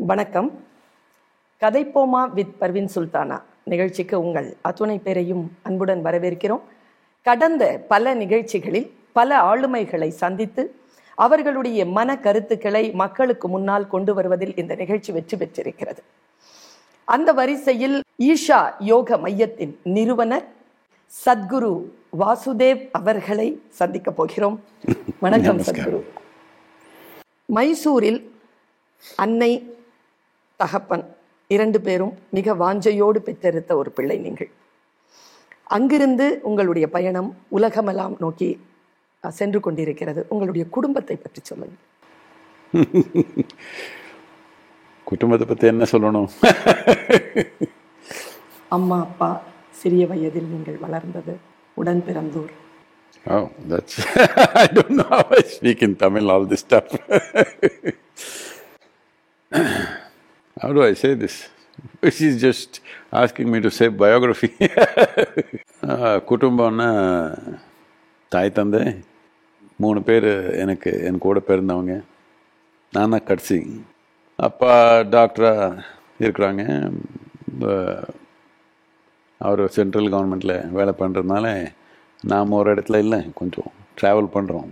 வணக்கம். கதைப்போமா வித் பர்வின் சுல்தானா நிகழ்ச்சிக்கு உங்கள் அத்துணை பேரையும் அன்புடன் வரவேற்கிறோம். கடந்த பல நிகழ்ச்சிகளில் பல ஆளுமைகளை சந்தித்து அவர்களுடைய மன கருத்துக்களை மக்களுக்கு முன்னால் கொண்டு வருவதில் இந்த நிகழ்ச்சி வெற்றி பெற்றிருக்கிறது. அந்த வரிசையில் ஈஷா யோக மையத்தின் நிறுவனர் சத்குரு வாசுதேவ் அவர்களை சந்திக்க போகிறோம். வணக்கம் சத்குரு. மைசூரில் அன்னை தகப்பன் இரண்டு பேரும் மிக வாஞ்சையோடு பெற்றெடுத்த ஒரு பிள்ளை நீங்கள் அங்கிருந்து உங்களுடைய பயணம் உலகமெல்லாம் நோக்கி சென்று கொண்டிருக்கிறது உங்களுடைய குடும்பத்தை பற்றி சொல்லுங்கள் குடும்பத்தை பற்றி என்ன சொல்லணும் அம்மா அப்பா சிறிய வயதில் நீங்கள் வளர்ந்தது உடன் பிறந்தோர் Oh, that's. I don't know how I speak in Tamil, all this stuff. How do I say this? She's just asking me to say biography. Ah, குடும்பம்னா தாய் தந்தை மூணு பேர் எனக்கு என் கூட பிறந்தவங்க. நான் தான் கடைசி. அப்பா டாக்டராக இருக்கிறாங்க. அவர் சென்ட்ரல் கவர்மெண்ட்டில் வேலை பண்ணுறதுனால நாம் ஒரு இடத்துல இல்லை கொஞ்சம் ட்ராவல் பண்ணுறோம்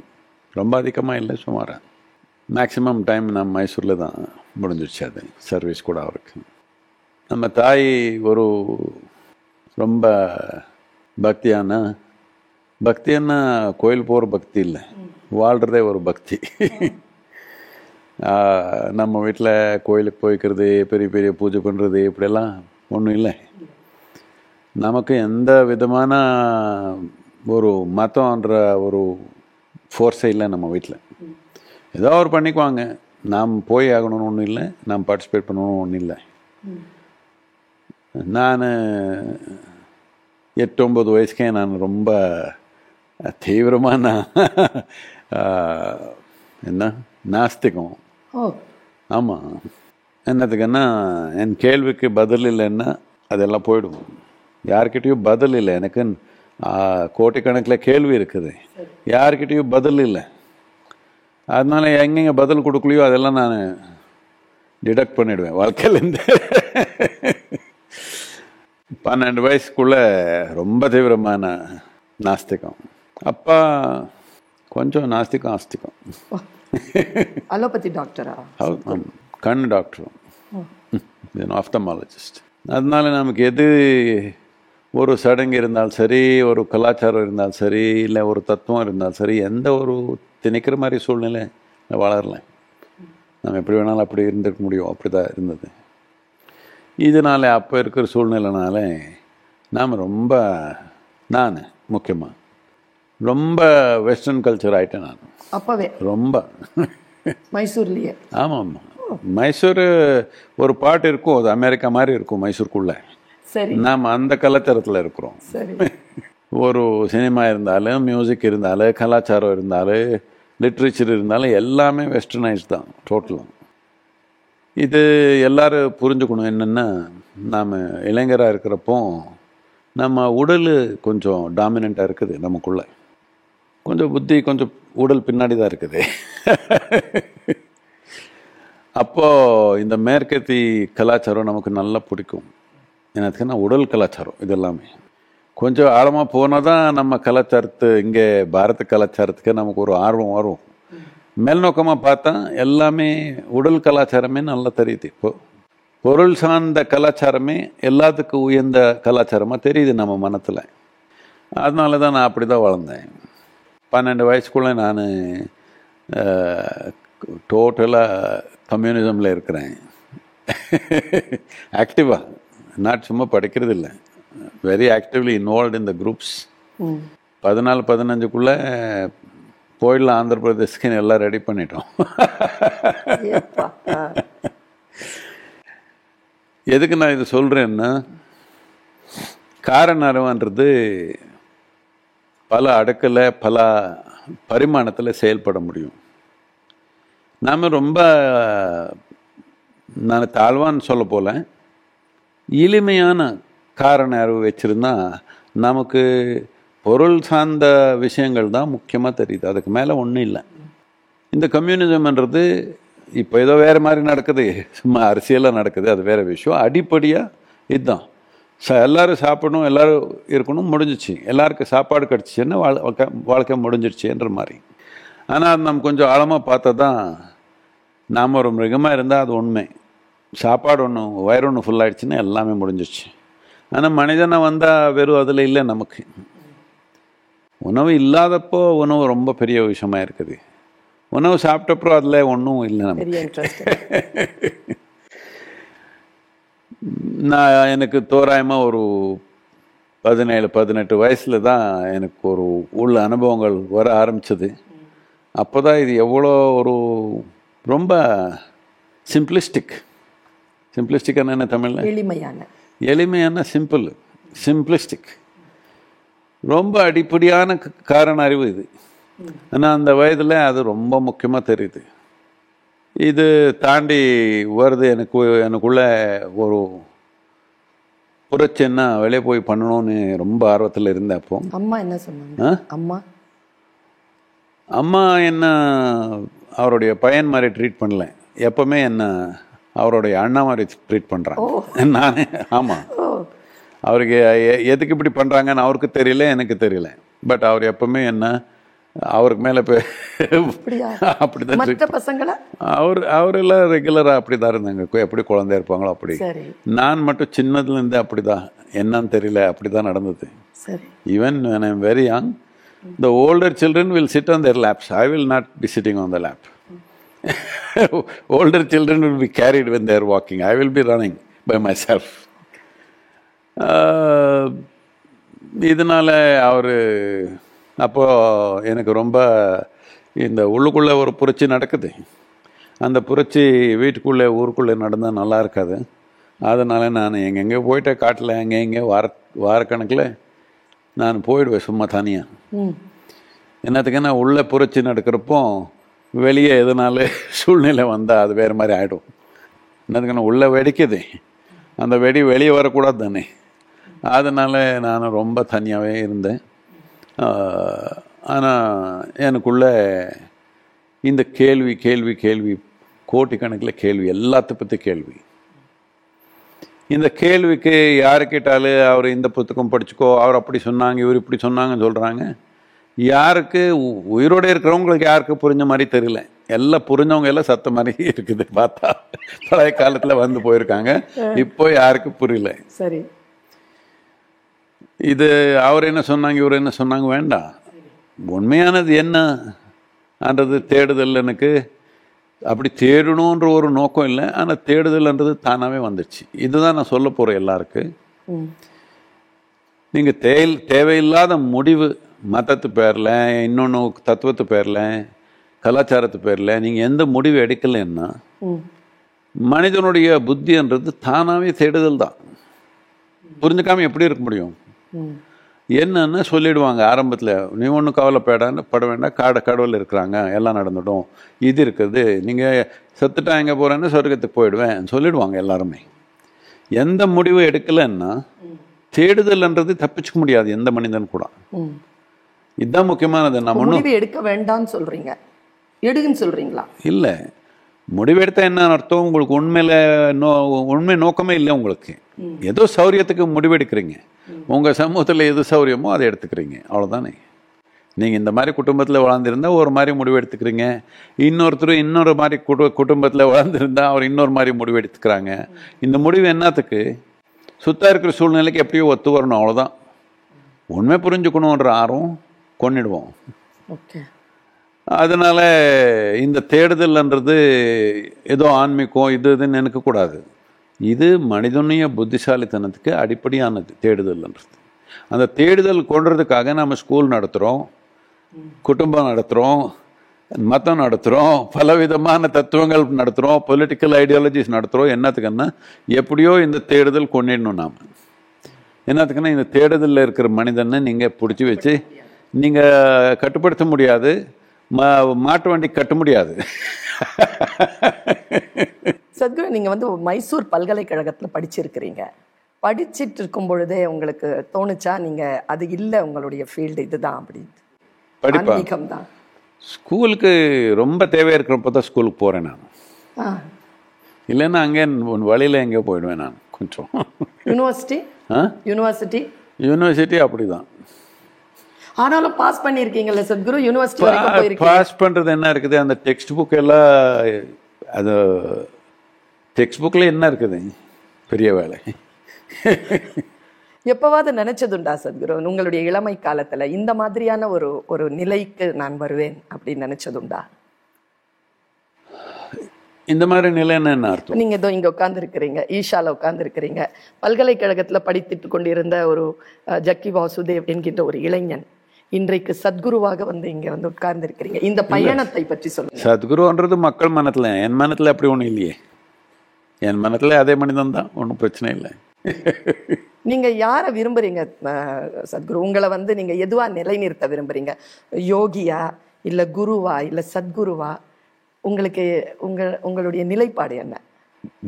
ரொம்ப அதிகமாக இல்லை சுமாராக மேக்ஸிமம் டைம் நான் மைசூரில் தான். முடிஞ்சிருச்சு அது. சர்வீஸ் கூட அவருக்கு. நம்ம தாய் ஒரு ரொம்ப பக்தியான பக்தின்னா கோயில் போகிற பக்தி இல்லை. வாழ்கிறதே ஒரு பக்தி. நம்ம வீட்டில் கோயிலுக்கு போய்க்கிறது பெரிய பெரிய பூஜை பண்ணுறது இப்படியெல்லாம் ஒன்றும் இல்லை. நமக்கு எந்த விதமான ஒரு மதம்ன்ற ஒரு ஃபோர்ஸே இல்லை நம்ம வீட்டில் ஏதோ ஒரு பண்ணிக்குவாங்க. நாம் போய் ஆகணும்னு ஒன்றும் இல்லை நாம் பார்ட்டிசிபேட் பண்ணணும்னு ஒன்றும் இல்லை. நான் எட்டு ஒம்பது வயசுக்கே நான் ரொம்ப தீவிரமான ஆஹ், என்ன நாஸ்திகம். ஆமாம் என்னத்துக்குன்னா என் கேள்விக்கு பதில் இல்லைன்னா அதெல்லாம் போயிடும். யார்கிட்டயும் பதில் இல்லை. எனக்கு ஆ, கோடிக்கணக்கில் கேள்வி இருக்குது. யார்கிட்டயும் பதில் இல்லை. அதனால எங்கெங்க பதில் கொடுக்கலையோ அதெல்லாம் நான் டிடக்ட் பண்ணிடுவேன் வாழ்க்கையிலேருந்து. பன்னெண்டு வயசுக்குள்ள ரொம்ப தீவிரமான நாஸ்திகம். அப்பா கொஞ்சம் நாஸ்திகம் ஆஸ்திகம். அலோபதி டாக்டரா. கண் டாக்டர். ஆஃப்தமாலஜிஸ்ட் அதனால நமக்கு எது ஒரு சடங்கு இருந்தாலும் சரி ஒரு கலாச்சாரம் இருந்தாலும் சரி இல்லை ஒரு தத்துவம் இருந்தாலும் சரி எந்த ஒரு திணிக்கிற மாதிரி சூழ்நிலை வளரலாம் நம்ம எப்படி வேணாலும் அப்படி இருந்திருக்க முடியும். அப்படி தான் இருந்தது. இதனால அப்போ இருக்கிற சூழ்நிலைனால நாம் ரொம்ப நான் முக்கியமாக ரொம்ப வெஸ்டர்ன் கல்ச்சர் ஆயிட்டேன் நான். அப்பவே? ரொம்ப. மைசூர்லயே? ஆமாம் மைசூர் ஒரு பாட்டு இருக்கும். அது அமெரிக்கா மாதிரி இருக்கும் மைசூருக்குள்ள. சரி. நாம் அந்த கலாச்சாரத்தில் இருக்கிறோம். சரி. ஒரு சினிமா இருந்தாலும் மியூசிக் இருந்தாலும் கலாச்சாரம் இருந்தாலும் லிட்ரேச்சர் இருந்தாலும் எல்லாமே வெஸ்டர்னைஸ் தான் டோட்டலாக இது எல்லோரும் புரிஞ்சுக்கணும் என்னென்னா நாம் இளைஞராக இருக்கிறப்போ நம்ம உடல் கொஞ்சம் டாமினண்ட்டாக இருக்குது நமக்குள்ளே. கொஞ்சம் புத்தி கொஞ்சம் உடல் பின்னாடி தான் இருக்குது. அப்போது இந்த மேற்கத்தி கலாச்சாரம் நமக்கு நல்லா பிடிக்கும். என்னத்துக்குன்னா உடல் கலாச்சாரம் இது எல்லாமே கொஞ்சம் ஆழமாக போனால் தான் நம்ம கலாச்சாரத்து இங்கே பாரத கலாச்சாரத்துக்கு நமக்கு ஒரு ஆர்வம் வரும். மேல்நோக்கமாக பார்த்தா எல்லாமே உடல் கலாச்சாரமே நல்லா தெரியுது. இப்போ பொருள் சார்ந்த கலாச்சாரமே எல்லாத்துக்கும் உயர்ந்த கலாச்சாரமாக தெரியுது நம்ம மனத்தில். அதனால தான் நான் அப்படி தான் வளர்ந்தேன். பன்னெண்டு வயசுக்குள்ளே நான் டோட்டலாக கம்யூனிசமில் இருக்கிறேன். ஆக்டிவாக நாட் சும்மா படிக்கிறது இல்லை very actively involve in the groups. பதினாலு பதினஞ்சுக்குள்ளே போயிடலாம் ஆந்திர பிரதேஷ்க்கு எல்லாம் ரெடி பண்ணிட்டோம். எதுக்கு நான் இது சொல்கிறேன்னா காரணன்றது பல அடுக்கில் பல பரிமாணத்தில் செயல்பட முடியும் நாம் ரொம்ப நான் தாழ்வான்னு சொல்ல போல எளிமையான காரண அறிவு வச்சுருந்தா நமக்கு பொருள் சார்ந்த விஷயங்கள் தான் முக்கியமாக தெரியுது. அதுக்கு மேலே ஒன்றும் இல்லை. இந்த கம்யூனிசம்ன்றது இப்போ ஏதோ வேறு மாதிரி நடக்குது. சும்மா அரசியலாக நடக்குது. அது வேறு விஷயம். அடிப்படையாக இதுதான். ச எல்லாரும் சாப்பிடணும் எல்லோரும் இருக்கணும் முடிஞ்சிச்சு. எல்லாருக்கும் சாப்பாடு கிடச்சிச்சின்னா வாழ்க்கை வாழ்க்கை முடிஞ்சிடுச்சுன்ற மாதிரி. ஆனால் அது நம்ம கொஞ்சம் ஆழமாக பார்த்தா தான் நாம் ஒரு மிருகமாக இருந்தால் அது உண்மை. சாப்பாடு ஒன்று வயிறு ஒன்று ஃபுல்லாகிடுச்சுன்னா எல்லாமே முடிஞ்சிடுச்சு ஆனால் மனிதனை வந்தால் வெறும் அதில் இல்லை நமக்கு. உணவு இல்லாதப்போ உணவு ரொம்ப பெரிய விஷயமா இருக்குது. உணவு சாப்பிட்டப்பறம் அதில் ஒன்றும் இல்லை நமக்கு. நான் எனக்கு தோராயமாக ஒரு பதினேழு பதினெட்டு வயசில் தான் எனக்கு ஒரு உள்ள அனுபவங்கள் வர ஆரம்பிச்சது. அப்போ தான் இது எவ்வளோ ஒரு ரொம்ப சிம்பிளிஸ்டிக் சிம்பிளிஸ்டிக்கான என்ன தமிழில்? எளிமையான. எளிமையான சிம்பிள் சிம்பிளிஸ்டிக் ரொம்ப அடிப்படையான காரண அறிவு இது. ஆனால் அந்த வயதில் அது ரொம்ப முக்கியமாக தெரியுது. இது தாண்டி வருது எனக்கு எனக்குள்ள ஒரு புரட்சின்னா வெளியே போய் பண்ணணும்னு ரொம்ப ஆர்வத்தில் இருந்தேன் அப்போ. அம்மா என்ன சொன்னாங்க? அம்மா? அம்மா என்ன அவருடைய பையன் மாதிரி ட்ரீட் பண்ணல. எப்பவுமே என்ன அவருடைய அண்ணா மாதிரி ட்ரீட் பண்ணுறாங்க நானே ஆமாம் அவருக்கு எதுக்கு இப்படி பண்ணுறாங்கன்னு அவருக்கு தெரியல எனக்கு தெரியல. பட் அவர் எப்பவுமே என்ன அவருக்கு மேலே அப்படியா? அப்படிதான் பசங்களா? அவர் அவரெல்லாம் ரெகுலராக அப்படி தான் இருந்தாங்க. எப்படி குழந்தை இருப்பாங்களோ அப்படி. நான் மட்டும் சின்னதுலேருந்து அப்படி தான் என்னன்னு தெரியல அப்படி தான் நடந்தது even when I'm very young, the older children will sit on their laps. I will not be sitting on the lap. older children will be carried when they are walking. I will be running by myself. Ah, இதனால அவர் அப்போ எனக்கு ரொம்ப இந்த உள்ளுக்குள்ளே ஒரு புரட்சி நடக்குது அந்த புரட்சி வீட்டுக்குள்ளே ஊருக்குள்ளே நடந்தால் நல்லா இருக்காது அதனால நான் எங்கெங்கே போயிட்டே காட்டில் எங்கே எங்கே வார வாரக்கணக்கில் நான் போயிடுவேன் சும்மா தனியாக என்னத்துக்குன்னா உள்ளே புரட்சி நடக்கிறப்போ வெளியே எதனால சூழ்நிலை வந்தால் அது வேறு மாதிரி ஆகிடும் என்னதுக்குன்னா உள்ளே வெடிக்குது. அந்த வெடி வெளியே வரக்கூடாது தானே அதனால் நான் ரொம்ப தனியாகவே இருந்தேன். ஆனால் எனக்குள்ள இந்த கேள்வி கேள்வி கேள்வி கோட்டிக்கணக்கில் கேள்வி எல்லாத்த பற்றி கேள்வி. இந்த கேள்விக்கு யார் கேட்டாலும் அவர் இந்த புத்தகம் படிச்சுக்கோ அவர் அப்படி சொன்னாங்க இவர் இப்படி சொன்னாங்கன்னு சொல்கிறாங்க யாருக்கு உயிரோட இருக்கிறவங்களுக்கு யாருக்கு புரிஞ்ச மாதிரி தெரியல. எல்லாம் புரிஞ்சவங்க எல்லாம் சத்த மாதிரி இருக்குது. பார்த்தா பழைய காலத்தில் வந்து போயிருக்காங்க. இப்போ யாருக்கு புரியல. சரி. இது அவர் என்ன சொன்னாங்க இவர் என்ன சொன்னாங்க வேண்டாம். உண்மையானது என்னன்றது தேடுதல் எனக்கு. அப்படி தேடணுன்ற ஒரு நோக்கம் இல்லை. ஆனால் தேடுதல்ன்றது தானாகவே வந்துடுச்சு இதுதான் நான் சொல்ல போகிறேன் எல்லாருக்கும். நீங்கள் தே தேவையில்லாத முடிவு மதத்து பேரில் இன்னொன்று தத்துவத்து பேரில் கலாச்சாரத்து பேரில் நீங்கள் எந்த முடிவு எடுக்கலைன்னா மனிதனுடைய புத்தின்றது தானாகவே தேடுதல் தான். புரிஞ்சுக்காம எப்படி இருக்க முடியும்? என்னன்னு சொல்லிடுவாங்க ஆரம்பத்தில். நீ ஒன்றும் கவலைப்படான்னு பட வேண்டாம். காட கடவுள் இருக்கிறாங்க. எல்லாம் நடந்துடும். இது இருக்குது. நீங்கள் செத்துட்டா எங்கே போகிறேன்னு சொர்க்கத்துக்கு போயிடுவேன் சொல்லிடுவாங்க எல்லாருமே. எந்த முடிவு எடுக்கலைன்னா தேடுதல்ன்றது தப்பிச்சுக்க முடியாது எந்த மனிதன் கூட. இதுதான் முக்கியமானது. நம்ம முடிவு எடுக்க வேண்டாம்னு சொல்றீங்க. எடுக்குன்னு சொல்றீங்களா? இல்லை. முடிவெடுத்தா என்ன அர்த்தம்? உங்களுக்கு உண்மையில நோ உண்மை நோக்கமே இல்லை உங்களுக்கு. ஏதோ சௌரியத்துக்கு முடிவெடுக்கிறீங்க உங்க சமூகத்தில் எது சௌரியமோ அதை எடுத்துக்கிறீங்க. அவ்வளோதானே நீங்கள் இந்த மாதிரி குடும்பத்தில் வளர்ந்துருந்தா ஒரு மாதிரி முடிவு எடுத்துக்கிறீங்க. இன்னொருத்தர் இன்னொரு மாதிரி குடு குடும்பத்தில் வளர்ந்துருந்தா அவர் இன்னொரு மாதிரி முடிவு எடுத்துக்கிறாங்க. இந்த முடிவு என்னத்துக்கு? சுத்தா இருக்கிற சூழ்நிலைக்கு எப்படியோ ஒத்து வரணும். அவ்வளோதான் உண்மை புரிஞ்சுக்கணுன்ற ஆர்வம் கொன்னிடுவோம். ஓகே அதனால இந்த தேடுதல்ன்றது ஏதோ ஆன்மீகம் இது இதுன்னு நினைக்கக்கூடாது. இது மனிதனுடைய புத்திசாலித்தனத்துக்கு அடிப்படையானது தேடுதல்ன்றது. அந்த தேடுதல் கொள்றதுக்காக நம்ம ஸ்கூல் நடத்துகிறோம் குடும்பம் நடத்துகிறோம் மதம் நடத்துகிறோம் பலவிதமான தத்துவங்கள் நடத்துகிறோம் பொலிட்டிக்கல் ஐடியாலஜிஸ் நடத்துகிறோம் என்னத்துக்குன்னா எப்படியோ இந்த தேடுதல் கொண்டிடணும் நாம். என்னத்துக்குன்னா இந்த தேடுதலில் இருக்கிற மனிதனை நீங்கள் பிடிச்சி வச்சு நீங்கள் கட்டுப்படுத்த முடியாது. மா மாட்டு வண்டி கட்ட முடியாது. சத்குரு நீங்க வந்து மைசூர் பல்கலைக்கழகத்துல படிச்சிருக்கிறீங்க. படிச்சிட்டு இருக்கும் பொழுதே உங்களுக்கு தோணுச்சா? நீங்க அது இல்லை உங்களுடைய ஃபீல்டு இதுதான் அப்படின்னு படிப்பா? ஆன்மீகம் தான் ஸ்கூலுக்கு ரொம்ப தேவை இருக்கிறப்போ தான் ஸ்கூலுக்கு போகிறேன் நான். இல்லைன்னா அங்கே வழியில் எங்கேயோ போயிடுவேன் நான் கொஞ்சம். யூனிவர்சிட்டி? யூனிவர்சிட்டி? யூனிவர்சிட்டி அப்படிதான். ஆனாலும் பாஸ் பண்ணியிருக்கீங்கல்ல சத்குரு? யூனிவர்சிட்டி வரைக்கும் போயிருக்கீங்க. பாஸ் பண்ணுறது என்ன இருக்குது? அந்த டெக்ஸ்ட் புக் எல்லாம் அது டெக்ஸ்ட் புக்கில் என்ன இருக்குது? பெரிய வேலை. எப்பவாவது நினைச்சதுண்டா சத்குரு? உங்களுடைய இளமை காலத்துல இந்த மாதிரியான ஒரு ஒரு நிலைக்கு நான் வருவேன் அப்படின்னு நினைச்சதுண்டா? இந்த மாதிரி நிலைன்னா என்ன அர்த்தம்? நீங்க இதோ இங்க ஈஷால உட்கார்ந்து இருக்கிறீங்க பல்கலைக்கழகத்துல படித்துட்டு கொண்டிருந்த ஒரு ஜக்கி வாசுதேவ் என்கின்ற ஒரு இளைஞன் இன்றைக்கு சத்குருவாக வந்து இங்க வந்து உட்கார்ந்து இருக்கிறீங்க இந்த பயணத்தை பற்றி சொல்லுங்க. சத்குருன்றது மக்கள் மனத்தில். என் மனத்தில் அப்படி ஒன்றும் இல்லையே. என் மனத்தில் அதே மனிதன் தான். ஒன்றும் பிரச்சனை இல்லை. நீங்க யாரை விரும்புறீங்க சத்குரு? உங்களை வந்து நீங்க எதுவா நிலைநிறுத்த விரும்புறீங்க? யோகியா இல்ல குருவா இல்ல சத்குருவா? உங்களுக்கு உங்க உங்களுடைய நிலைப்பாடு என்ன?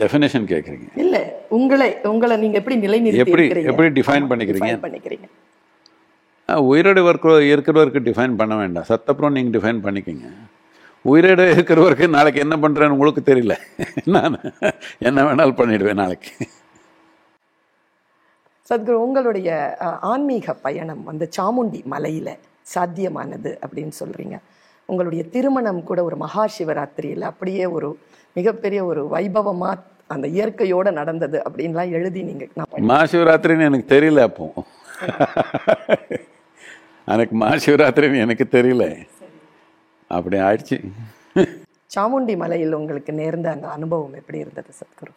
டெஃபினேஷன் கேட்குறீங்க இல்ல உங்களை உங்களை நீங்க எப்படி நிலைநிறுத்தி எப்படி? எப்படி டிஃபைன் பண்ணிக்கிறீங்க? பண்ணிக்கிறீங்க. உயிரோடு இருக்கிற இருக்கிறவருக்கு டிஃபைன் பண்ண வேண்டாம். சத்தப்புறம் நீங்கள் டிஃபைன் பண்ணிக்கோங்க. உயிரோடு இருக்கிறவருக்கு நாளைக்கு என்ன பண்ணுறேன்னு உங்களுக்கு தெரியல. நான் என்ன வேணாலும் பண்ணிடுவேன் நாளைக்கு. சத்குரு உங்களுடைய ஆன்மீக பயணம் வந்து சாமுண்டி மலையில சாத்தியமானது அப்படின்னு சொல்றீங்க. உங்களுடைய திருமணம் கூட ஒரு மகா சிவராத்திரியில் அப்படியே ஒரு மிகப்பெரிய ஒரு வைபவமா அந்த இயற்கையோட நடந்தது அப்படின்லாம் எழுதி நீங்க நான் படிச்சேன். மகாசிவராத்திரின்னு எனக்கு தெரியல அப்போ. எனக்கு மகாசிவராத்திரின்னு எனக்கு தெரியல. அப்படி ஆயிடுச்சு. சாமுண்டி மலையில் உங்களுக்கு நேர்ந்த அந்த அனுபவம் எப்படி இருந்தது சத்குரு?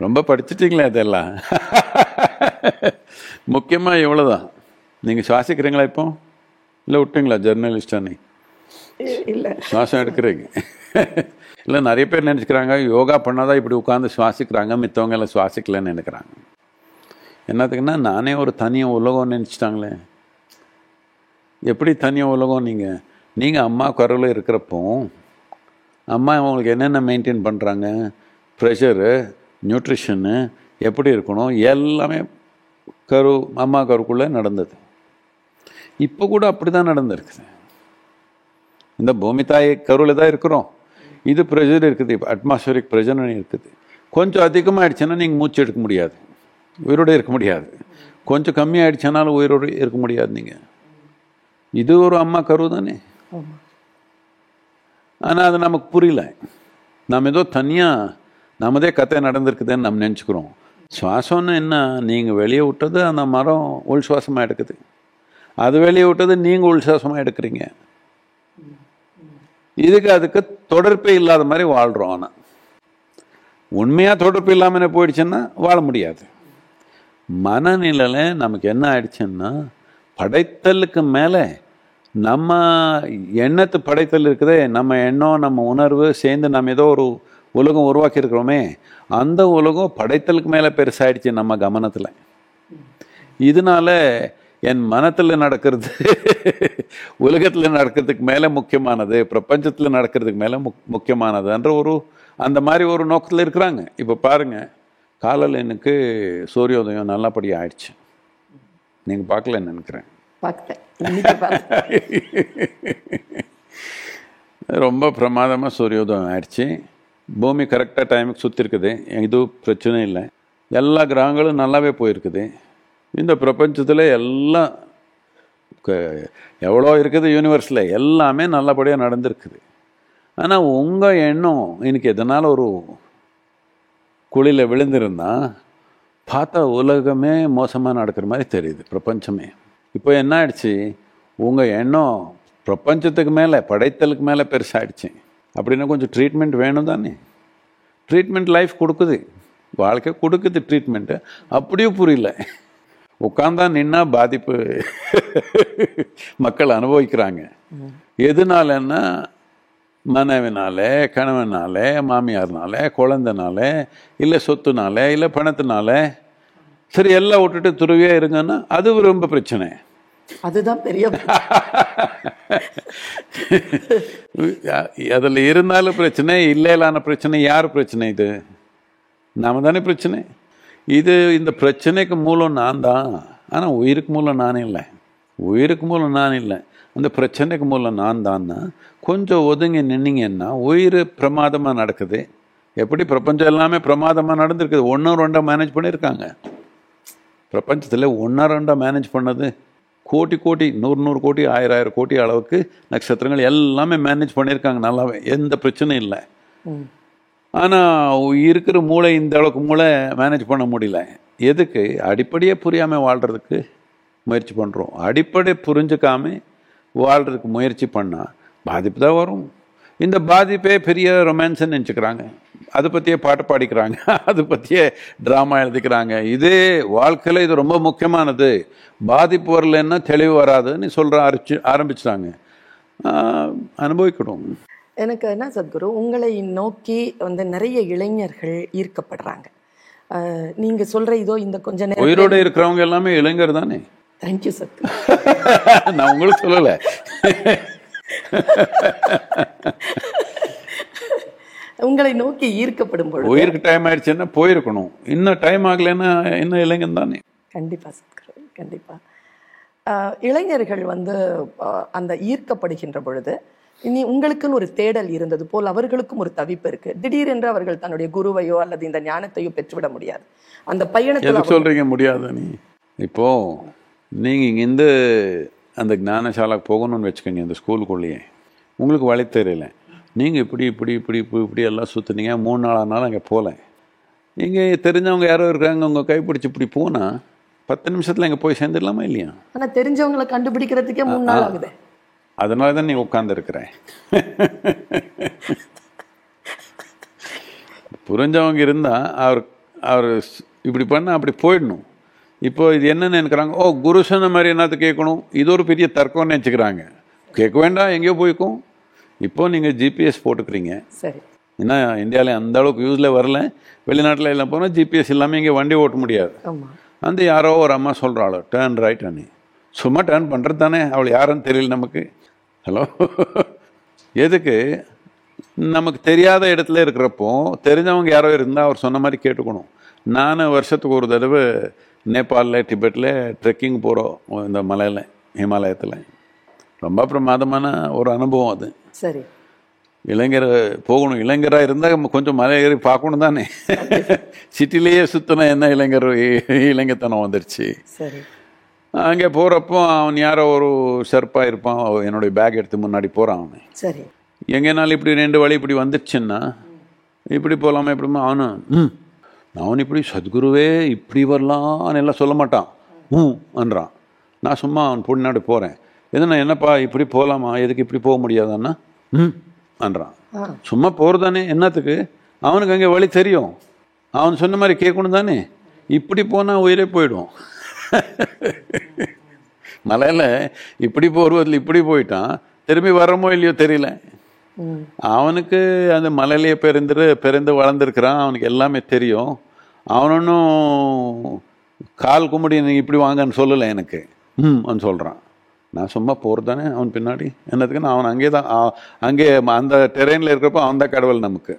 ரொம்ப படிச்சிட்டீங்களே அதெல்லாம். முக்கியமாக இவ்வளோதான் நீங்கள் சுவாசிக்கிறீங்களா இப்போ? இல்லை விட்டீங்களா ஜெர்னலிஸ்டா நீ? இல்ல. சுவாசம் எடுக்கிறீங்க இல்லை நிறைய பேர் நினச்சிக்கிறாங்க யோகா பண்ணாதான் இப்படி உட்காந்து சுவாசிக்கிறாங்க மித்தவங்க எல்லாம் சுவாசிக்கலன்னு நினைக்கிறாங்க. என்னத்துக்குன்னா நானே ஒரு தனியாக உலகம் நினச்சிட்டாங்களே. எப்படி தனியாக உலகம் நீங்கள் நீங்கள் அம்மா குரலில் இருக்கிறப்போ அம்மா உங்களுக்கு என்னென்ன மெயின்டைன் பண்ணுறாங்க ப்ரெஷரு நியூட்ரிஷனு எப்படி இருக்கணும்? எல்லாமே கரு அம்மா கருக்குள்ளே நடந்தது. இப்போ கூட அப்படி தான் நடந்திருக்குது இந்த பூமி தாய் கருவில் தான் இருக்கிறோம். இது ப்ரெஷர் இருக்குது இப்போ அட்மாஸ்பரிக் ப்ரெஷர்னு இருக்குது. கொஞ்சம் அதிகமாகிடுச்சுன்னா நீங்கள் மூச்சு எடுக்க முடியாது. உயிரோடு இருக்க முடியாது. கொஞ்சம் கம்மியாகிடுச்சுனாலும் உயிரோடு இருக்க முடியாது நீங்கள் இது ஒரு அம்மா கரு தானே. ஆனால் அது நமக்கு புரியல. நம்ம ஏதோ தனியாக நமதே கதை நடந்திருக்குதுன்னு நம்ம நினச்சிக்கிறோம். சுவாசம்னு என்ன? நீங்கள் வெளியே விட்டது அந்த மரம் உள் சுவாசமாக எடுக்குது. அது வெளியே விட்டது நீங்கள் உள் சுவாசமாக எடுக்கிறீங்க. இதுக்கு அதுக்கு தொடர்பே இல்லாத மாதிரி வாழ்கிறோம் ஆனால் உண்மையாக தொடர்பு இல்லாமல் போயிடுச்சுன்னா வாழ முடியாது. மனநிலையில் நமக்கு என்ன ஆயிடுச்சுன்னா படைத்தலுக்கு மேலே நம்ம எண்ணத்து படைத்தல் இருக்குதே நம்ம எண்ணம் நம்ம உணர்வு சேர்ந்து நம்ம ஏதோ ஒரு உலகம் உருவாக்கியிருக்கிறோமே அந்த உலகம் படைத்தலுக்கு மேலே பெருசாயிடுச்சு நம்ம கவனத்தில். இதனால என் மனத்தில் நடக்கிறது உலகத்தில் நடக்கிறதுக்கு மேலே முக்கியமானது பிரபஞ்சத்தில் நடக்கிறதுக்கு மேலே முக் முக்கியமானதுன்ற ஒரு அந்த மாதிரி ஒரு நோக்கத்தில் இருக்கிறாங்க. இப்போ பாருங்க காலையில் எனக்கு சூரியோதயம் நல்லபடியாக ஆயிடுச்சு. நீங்கள் பார்க்கலன்னு நினைக்கிறேன். பார்த்தேன் இன்னைக்கு ரொம்ப பிரமாதமாக சூரியோதயம் ஆயிடுச்சு. பூமி கரெக்டாக டைமுக்கு சுற்றி இருக்குது எதுவும் பிரச்சனை இல்லை. எல்லா கிரகங்களும் நல்லாவே போயிருக்குது. இந்த பிரபஞ்சத்தில் எல்லாம் க- எவ்வளோ இருக்குது யூனிவர்ஸில் எல்லாமே நல்லபடியாக நடந்திருக்குது. ஆனால் உங்கள் எண்ணம் இன்னைக்கு எதனால் ஒரு குழியில் விழுந்திருந்தால் பார்த்தா உலகமே மோசமாக நடக்கிற மாதிரி தெரியுது. பிரபஞ்சமே. இப்போ என்ன ஆயிடுச்சு உங்கள் எண்ணம் பிரபஞ்சத்துக்கு மேலே படைத்தலுக்கு மேலே பெருசாகிடுச்சு அப்படின்னா கொஞ்சம் ட்ரீட்மெண்ட் வேணும் தானே? ட்ரீட்மெண்ட் லைஃப் கொடுக்குது. வாழ்க்கை கொடுக்குது ட்ரீட்மெண்ட்டு அப்படியும் புரியல. உட்காந்தா நின்னா பாதிப்பு மக்கள் அனுபவிக்கிறாங்க. எதுனாலன்னா மனைவினால கணவனால மாமியார்னால குழந்தைனாலே இல்லை சொத்துனால இல்லை பணத்தினால சரி எல்லாம் விட்டுட்டு துருவியே இருங்கன்னா அது ரொம்ப பிரச்சனை. அதுதான் பெரிய அதில் இருந்தாலும் பிரச்சனை இல்லையிலான பிரச்சனை யார் பிரச்சனை இது? நாம தானே பிரச்சனை. இது இந்த பிரச்சனைக்கு மூலம் நான் தான். ஆனால் உயிருக்கு மூலம் நான் இல்லை. உயிருக்கு மூலம் நான் இல்லை. அந்த பிரச்சனைக்கு மூலம் நான் தான்னா கொஞ்சம் ஒதுங்கி நின்னீங்கன்னா உயிர் பிரமாதமாக நடக்குது. எப்படி? பிரபஞ்சம் எல்லாமே பிரமாதமாக நடந்திருக்குது. ஒன்றும் ரெண்டாக மேனேஜ் பண்ணியிருக்காங்க. பிரபஞ்சத்தில் ஒன்றா ரெண்டாக மேனேஜ் பண்ணது கோடி கோடி நூறு நூறு கோடி ஆயிரம் ஆயிரம் கோடி அளவுக்கு நட்சத்திரங்கள் எல்லாமே மேனேஜ் பண்ணியிருக்காங்க. நல்லாவே எந்த பிரச்சனையும் இல்லை. ஆனால் இருக்கிற மூளை இந்த அளவுக்கு மூளை மேனேஜ் பண்ண முடியல. எதுக்கு? அடிப்படையே புரியாமல் வாழ்கிறதுக்கு முயற்சி பண்ணுறோம் அடிப்படை புரிஞ்சுக்காம வாழ்கிறதுக்கு முயற்சி பண்ணால் பாதிப்பு தான் வரும். இந்த பாதிப்பே பெரிய ரொமான்ஸ்ன்னு நினச்சிக்கிறாங்க. அதை பற்றியே பாட்டு பாடிக்கிறாங்க. அதை பற்றியே ட்ராமா எழுதிக்கிறாங்க. இதே வாழ்க்கையில் இது ரொம்ப முக்கியமானது. பாதிப்பு வரலன்னா தெளிவு வராதுன்னு சொல்கிற ஆரம்பிச்சு ஆரம்பிச்சிட்டாங்க. அனுபவிக்கணும். எனக்கு என்ன சத்குரு உங்களை நோக்கி வந்து நிறைய இளைஞர்கள் ஈர்க்கப்படுறாங்க. அஹ், நீங்க சொல்ற இதோ இந்த கொஞ்ச நேரம் உயிரோட இருக்கிறவங்க எல்லாமே இளைஞர் தானே? தேங்க்யூ சத்குரு. நான் உங்களுக்கு சொல்லலை. உங்களை நோக்கி ஈர்க்கப்படும் பொழுது உயிருக்கு டைம் ஆயிடுச்சுன்னா போயிருக்கணும். இன்னும் டைம் ஆகலைன்னா இன்னும் இளைஞன் தானே. கண்டிப்பா சத்குரு கண்டிப்பா. அஹ், இளைஞர்கள் வந்து அந்த ஈர்க்கப்படுகின்ற பொழுது இனி உங்களுக்குன்னு ஒரு தேடல் இருந்தது போல் அவர்களுக்கும் ஒரு தவிப்பு இருக்கு. திடீரென்று அவர்கள் தன்னுடைய குருவையோ அல்லது இந்த ஞானத்தையோ பெற்றுவிட முடியாது. அந்த எதுக்கு சொல்றீங்க முடியாது நீ? இப்போ நீங்க இங்கேருந்து அந்த ஞானசாலாக்கு போகணும்னு வச்சுக்கோங்க இந்த ஸ்கூலுக்குள்ளேயே. உங்களுக்கு வழி தெரியல. நீங்க இப்படி இப்படி இப்படி இப்படி இப்படி எல்லாம் சுத்துனீங்க மூணு நாள் ஆனாலும் அங்கே போகல இங்கே தெரிஞ்சவங்க யாரோ இருக்காங்க உங்க கைப்பிடிச்சு இப்படி போனா பத்து நிமிஷத்துல இங்கே போய் சேர்ந்துடலாமா இல்லையா? ஆனா தெரிஞ்சவங்களை கண்டுபிடிக்கிறதுக்கே மூணு நாள் ஆகுது. அதனால தான் நீ உட்காந்துருக்குற புரிஞ்சவங்க இருந்தா அவர் அவர் இப்படி பண்ண அப்படி போயிடணும். இப்போ இது என்னன்னு நினைக்கிறாங்க? ஓ குரு சொன்ன மாதிரி என்னது கேட்கணும்? இது ஒரு பெரிய தர்க்கம்னு நினச்சிக்கிறாங்க. கேட்க வேண்டாம் எங்கேயோ போய்க்கும். இப்போ நீங்கள் ஜிபிஎஸ் போட்டுக்கிறீங்க. சரி. ஏன்னா இந்தியாவில் அந்த அளவுக்கு யூஸில் வரல. வெளிநாட்டில் எல்லாம் போனால் ஜிபிஎஸ் இல்லாமல் இங்கே வண்டி ஓட்ட முடியாது. அந்த யாரோ ஒரு அம்மா சொல்கிறாள் டேர்ன் ரைட் அண்ணி. சும்மா டேர்ன் பண்ணுறது தானே. அவள் யாருன்னு தெரியல நமக்கு. ஹலோ எதுக்கு? நமக்கு தெரியாத இடத்துல இருக்கிறப்போ தெரிஞ்சவங்க யாரோ இருந்தால் அவர் சொன்ன மாதிரி கேட்டுக்கணும். நான் வருஷத்துக்கு ஒரு தடவை நேபாளில் டிபெட்டில் ட்ரெக்கிங் போகிறோம் இந்த மலையில் ஹிமாலயத்தில். ரொம்ப பிரமாதமான ஒரு அனுபவம் அது. சரி. இளைஞர் போகணும். இளைஞராக இருந்தால் கொஞ்சம் மலை ஏறி பார்க்கணும் தானே. சிட்டிலேயே சுத்தின என்ன இளைஞர் இளைஞத்தனம் வந்துருச்சு. சரி. அங்கே போகிறப்போ அவன் யாரோ ஒரு ஷெர்ப்பாக இருப்பான். அவன் என்னுடைய பேக் எடுத்து முன்னாடி போகிறான் அவன். சரி. எங்கேனாலும் இப்படி ரெண்டு வழி இப்படி வந்துடுச்சுன்னா இப்படி போகலாமா இப்படி அவனு ம். அவன் இப்படி சத்குருவே இப்படி வரலான்னு எல்லாம் சொல்ல மாட்டான். ம் என்றான். நான் சும்மா அவன் பின்னாடி போகிறேன் எதுனா என்னப்பா இப்படி போகலாமா எதுக்கு இப்படி போக முடியாதான்னா? ம் என்றான். ஆ. சும்மா போகிறதானே என்னத்துக்கு? அவனுக்கு அங்கே வழி தெரியும். அவன் சொன்ன மாதிரி கேட்கணும் தானே? இப்படி போனால் உயிரே போயிடும். மலையில் இப்படி போர்வதில் இப்படி போயிட்டான். திரும்பி வரமோ இல்லையோ தெரியல. அவனுக்கு அந்த மலையிலேயே பிறந்து பிறந்து வளர்ந்துருக்கிறான். அவனுக்கு எல்லாமே தெரியும். அவன் ஒன்றும் கால் கும்பிடி நீ இப்படி வாங்கன்னு சொல்லலை எனக்கு. ம். அவன் சொல்கிறான் நான் சும்மா போகிறது தானே அவன் பின்னாடி? என்னத்துக்கு நான் அவன் அங்கே தான் அங்கே அந்த டெரெயினில் இருக்கிறப்போ அவன் தான் கடவுள் நமக்கு.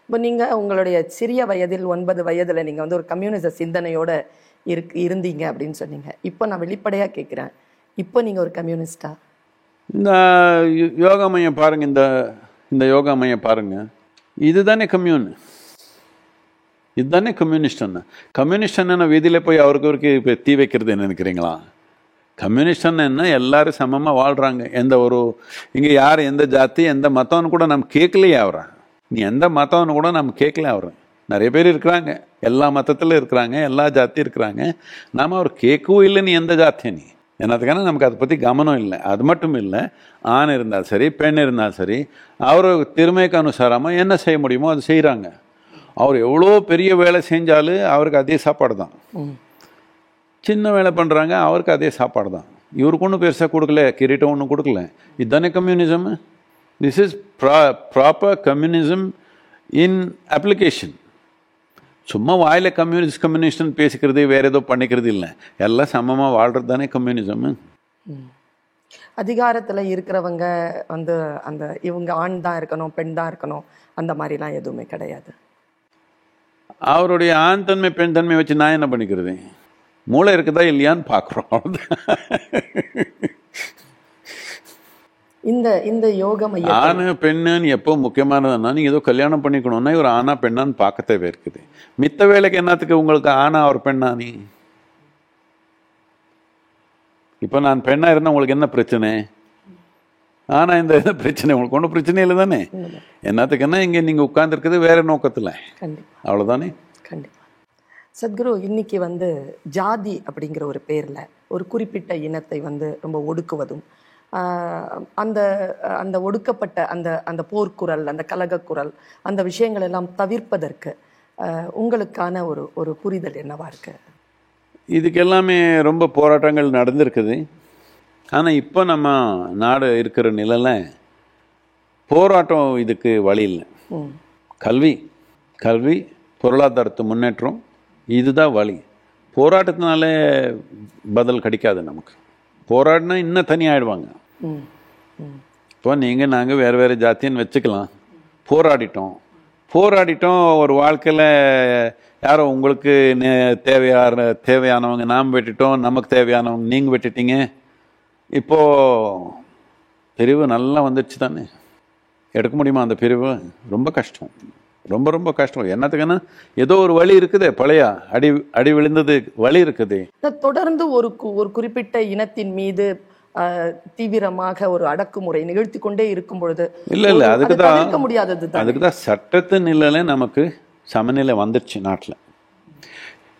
இப்போ நீங்க உங்களுடைய சிறிய வயதில் ஒன்பது வயதுல நீங்க வந்து ஒரு கம்யூனிச சிந்தனையோட இருக்கு இருந்தீங்க அப்படின்னு சொன்னீங்க. இப்போ நான் வெளிப்படையா கேட்குறேன் இப்போ நீங்க ஒரு கம்யூனிஸ்டா? இந்த யோ- யோகா மையம் பாருங்கள் இந்த இந்த யோகா மையம் பாருங்க. இதுதானே கம்யூன் இதுதானே கம்யூனிஸ்ட் என்ன கம்யூனிஸ்ட் என்ன வீதியில் போய் அவருக்கு அவருக்கு இப்போ தீ வைக்கிறது நினைக்கிறீங்களா? கம்யூனிஸ்ட் என்ன எல்லாரும் சமமாக வாழ்கிறாங்க எந்த ஒரு இங்கே யார் எந்த ஜாதி எந்த மதம்னு கூட நம்ம கேட்கலையே அவரை. நீ எந்த மதம்னு கூட நம்ம கேட்கல அவரை. நிறைய பேர் இருக்கிறாங்க. எல்லா மதத்தில் இருக்கிறாங்க எல்லா ஜாதி இருக்கிறாங்க. நாம் அவர் கேட்கவும் இல்லை நீ எந்த ஜாத்திய நீ? என்னத்துக்கான நமக்கு அதை பற்றி கவனம் இல்லை. அது மட்டும் இல்லை ஆண் இருந்தால் சரி பெண் இருந்தால் சரி அவர் திறமைக்கு அனுசாரமாக என்ன செய்ய முடியுமோ அது செய்கிறாங்க அவர் எவ்வளோ பெரிய வேலை செஞ்சாலும் அவருக்கு அதே சாப்பாடு தான் சின்ன வேலை பண்ணுறாங்க அவருக்கு அதே சாப்பாடு தான் இவருக்கு ஒன்றும் பெருசாக கொடுக்கல கிரீட்டம் ஒன்றும் கொடுக்கல. இதுதானே கம்யூனிசம் திஸ் இஸ் ப்ரா ப்ராப்பர் கம்யூனிசம் இன் அப்ளிகேஷன் சும்மா வாயில கம்யூனிஸ்ட் கம்யூனிஸ்ட்னு பேசிக்கிறது வேற ஏதோ பண்ணிக்கிறது இல்லை. எல்லாம் சமமாக வாழ்கிறது தானே கம்யூனிசம் அதிகாரத்துல இருக்கிறவங்க வந்து அந்த இவங்க ஆண் தான் இருக்கணும் பெண் தான் இருக்கணும் அந்த மாதிரிலாம் எதுவுமே கிடையாது. அவருடைய ஆண் தன்மை பெண் தன்மை வச்சு நான் என்ன பண்ணிக்கிறது? மூளை இருக்குதா இல்லையான்னு பார்க்குறோம். இந்த இந்த யோக மையம் ஆணு பெண்ணுன்னு எப்போ முக்கியமானதுன்னா நீங்க ஏதோ கல்யாணம் பண்ணிக்கணும்னா ஒரு ஆணா பெண்ணான்னு பார்க்க தேவை இருக்குது மித்த வேலைக்கு என்னத்துக்கு உங்களுக்கு ஆணா ஒரு பெண்ணா நீ? இப்போ நான் பெண்ணா இருந்தா உங்களுக்கு என்ன பிரச்சனை? ஆனா இந்த என்ன பிரச்சனை? உங்களுக்கு ஒன்றும் பிரச்சனை இல்லை தானே? என்னத்துக்குன்னா இங்க நீங்க உட்கார்ந்துருக்குது வேற நோக்கத்துல. கண்டிப்பா. அவ்வளவுதானே? கண்டிப்பா. சத்குரு இன்னைக்கு வந்து ஜாதி அப்படிங்கிற ஒரு பேர்ல ஒரு குறிப்பிட்ட இனத்தை வந்து ரொம்ப ஒடுக்குவதும் அந்த அந்த ஒடுக்கப்பட்ட அந்த அந்த போர்க்குரல் அந்த கலகக்குரல் அந்த விஷயங்கள் எல்லாம் தவிர்ப்பதற்கு உங்களுக்கான ஒரு ஒரு புரிதல் என்னவா இருக்கு? இதுக்கு எல்லாமே ரொம்ப போராட்டங்கள் நடந்திருக்குது. ஆனா இப்போ நம்ம நாடு இருக்கிற நிலையில போராட்டம் இதுக்கு வழி இல்லை. கல்வி கல்வி பொருளாதாரத்து முன்னேற்றம் இதுதான் வழி. போராட்டத்தினாலே பதில் கிடைக்காது நமக்கு. போராடினா இன்னும் ம் இப்போ நீங்கள் நாங்கள் வேறு வேறு ஜாத்தின்னு வச்சுக்கலாம். போராடிட்டோம். போராடிட்டோம் ஒரு வாழ்க்கையில் யாரோ உங்களுக்கு நே- தேவையான தேவையானவங்க நாம் வெட்டிட்டோம் நமக்கு தேவையானவங்க நீங்கள் வெட்டிட்டீங்க. இப்போ பிரிவு நல்லா வந்துடுச்சு தானே எடுக்க முடியுமா அந்த பிரிவு? ரொம்ப கஷ்டம். ரொம்ப ரொம்ப கஷ்டம். என்னத்துக்குன்னா ஏதோ ஒரு வழி இருக்குதே பழைய அடி அடி விழுந்தது வழி இருக்குது. தொடர்ந்து ஒரு ஒரு குறிப்பிட்ட இனத்தின் மீது தீவிரமாக ஒரு அடக்குமுறை நிகழ்த்தி கொண்டே இருக்கும் பொழுது இல்ல, இல்ல, அதுக்கு அது தான் முடியாதது அதுக்கு தான் சட்டத்து நிலையில நமக்கு சமநிலை வந்துடுச்சு நாட்டில்.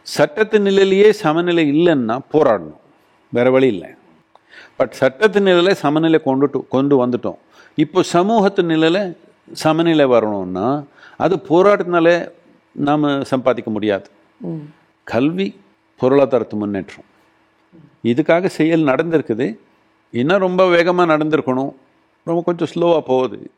சட்டத்து நிலையிலேயே சமநிலை இல்லைன்னா போராடணும். வேற வழி இல்லை. பட் சட்டத்து நிலையில சமநிலை கொண்டுட்டு கொண்டு வந்துட்டோம். இப்போ சமூகத்து நிலையில சமநிலை வரணும்னா அது போராட்டத்தினால நாம் சம்பாதிக்க முடியாது. கல்வி பொருளாதாரத்து முன்னேற்றம். இதுக்காக செயல் நடந்திருக்குது. இன்னும் ரொம்ப வேகமாக நடந்திருக்கணும். ரொம்ப கொஞ்சம் ஸ்லோவாக போகுது.